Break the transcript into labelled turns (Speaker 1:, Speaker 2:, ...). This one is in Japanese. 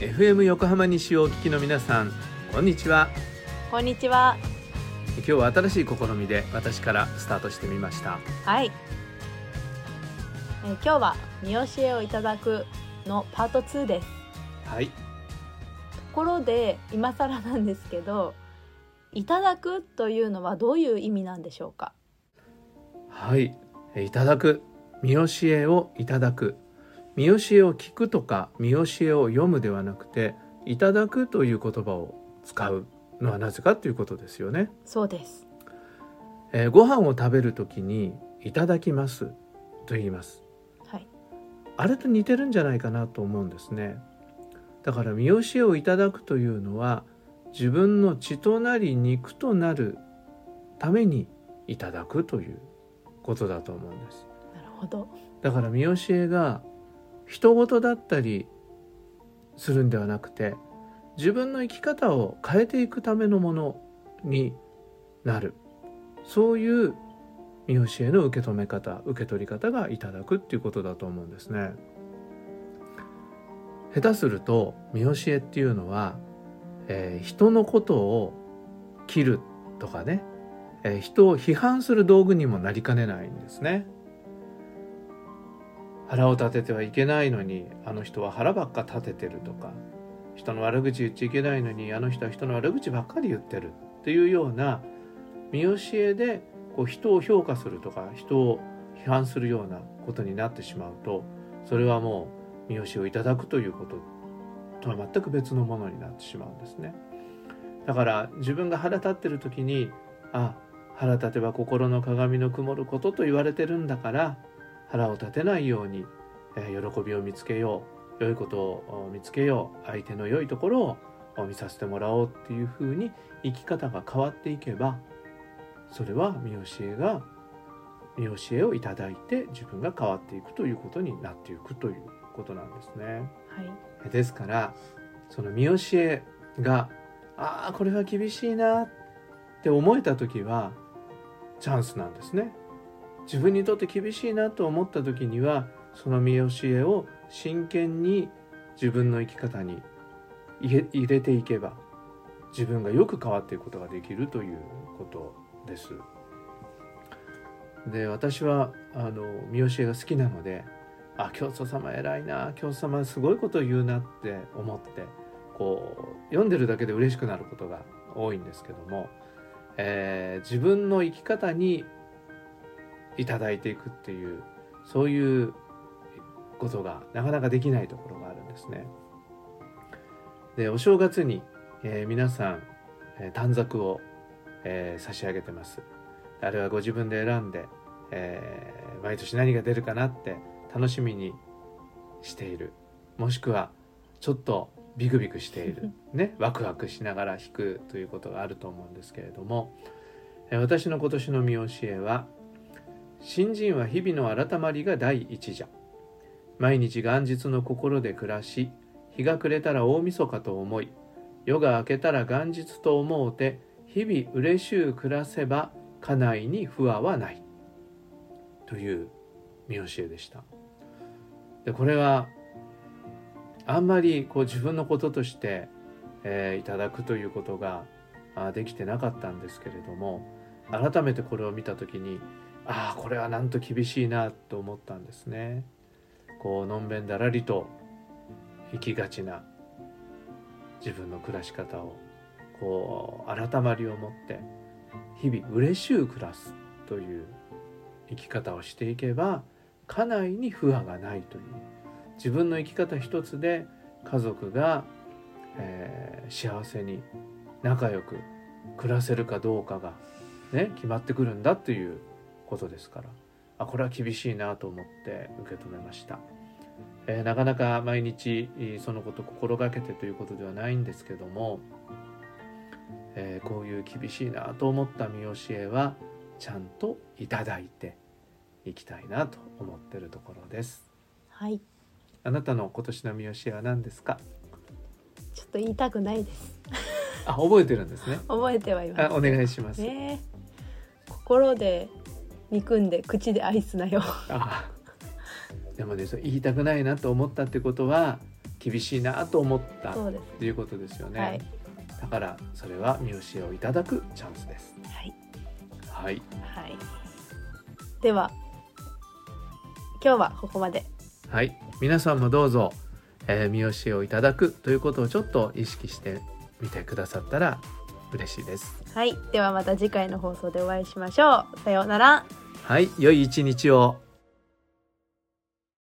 Speaker 1: FM 横浜西をお聞きの皆さんこんにちは
Speaker 2: こんにちは。
Speaker 1: 今日は新しい試みで私からスタートしてみました
Speaker 2: はい。えー今日は見教えをいただくのパート2です。
Speaker 1: はい
Speaker 2: ところで今更なんですけど、いただくというのはどういう意味なんでしょうか？
Speaker 1: はいえいただく見教えをいただく見教えを聞くとか見教えを読むではなくていただくという言葉を使うのはなぜかということですよね、
Speaker 2: そうです。
Speaker 1: えーご飯を食べるときにいただきますと言います
Speaker 2: はい。
Speaker 1: あれと似てるんじゃないかなと思うんですねだから見教えをいただくというのは自分の血となり肉となるためにいただくということだと思うんです
Speaker 2: なるほど。
Speaker 1: だから見教えが人事だったりするんではなくて自分の生き方を変えていくためのものになるそういう見教えの受け止め方受け取り方がいただくっていうことだと思うんですね。下手すると見教えっていうのは、えー人のことを切るとかね、えー人を批判する道具にもなりかねないんですね。腹を立ててはいけないのにあの人は腹ばっか立ててるとか人の悪口言っちゃいけないのにあの人は人の悪口ばっかり言ってるっていうような見教えでこう人を評価するとか人を批判するようなことになってしまうとそれはもう見教えをいただくということとは全く別のものになってしまうんですね。だから自分が腹立ってる時にあ腹立てば心の鏡の曇ることと言われてるんだから腹を立てないように、えー喜びを見つけよう良いことを見つけよう相手の良いところを見させてもらおうっていうふうに生き方が変わっていけばそれは見教えが見教えをいただいて自分が変わっていくということになっていくということなんですね。
Speaker 2: はい。
Speaker 1: ですからその見教えがああこれは厳しいなって思えた時はチャンスなんですね自分にとって厳しいなと思った時にはその見教えを真剣に自分の生き方に入れていけば自分がよく変わっていくことができるということです。で私はあの見教えが好きなのであ教祖様偉いな教祖様すごいこと言うなって思ってこう読んでるだけで嬉しくなることが多いんですけども、えー自分の生き方にいただいていくっていうそういうことがなかなかできないところがあるんですね。でお正月に、えー皆さん、えー短冊を、えー差し上げてます。あれはご自分で選んで、えー毎年何が出るかなって楽しみにしているもしくはちょっとビクビクしている、ね、ワクワクしながら弾くということがあると思うんですけれどもえー私の今年の見教えは「新人は日々の改まりが第一じゃ」「毎日元日の心で暮らし日が暮れたら大晦日と思い夜が明けたら元日と思うて日々嬉しゅう暮らせば家内に不和はない」という見教えでした。でこれはあんまりこう自分のこととして、えーいただくということができてなかったんですけれども改めてこれを見た時にああこれはなんと厳しいなと思ったんですね。こうのんべんだらりと生きがちな自分の暮らし方をこう改まりを持って日々嬉しゅう暮らすという生き方をしていけば家内に不和がないという自分の生き方一つで家族が、えー幸せに仲良く暮らせるかどうかが、ね、決まってくるんだということですからあこれは厳しいなと思って受け止めました、えーなかなか毎日えーそのことを心がけてということではないんですけども、えーこういう厳しいなと思った見教えはちゃんといただいていきたいなと思ってるところです
Speaker 2: はい。
Speaker 1: あなたの今年の見教えは何ですか？
Speaker 2: ちょっと言いたくないです。
Speaker 1: あ覚えてるんですね
Speaker 2: 覚えてはいます。
Speaker 1: あお願いします、
Speaker 2: ねえ心で憎んで口で愛すなよ。
Speaker 1: あでもねそれ言いたくないなと思ったってことは厳しいなと思った
Speaker 2: そうです。
Speaker 1: っていうことですよね、
Speaker 2: はい。
Speaker 1: だからそれは見教えをいただくチャンスです。
Speaker 2: はい。
Speaker 1: はい。
Speaker 2: はい。では今日はここまで。
Speaker 1: はい。皆さんもどうぞ、えー見教えをいただくということをちょっと意識してみてくださったら嬉しいです。
Speaker 2: はい。ではまた次回の放送でお会いしましょう。さようなら。
Speaker 1: はい。良い一日を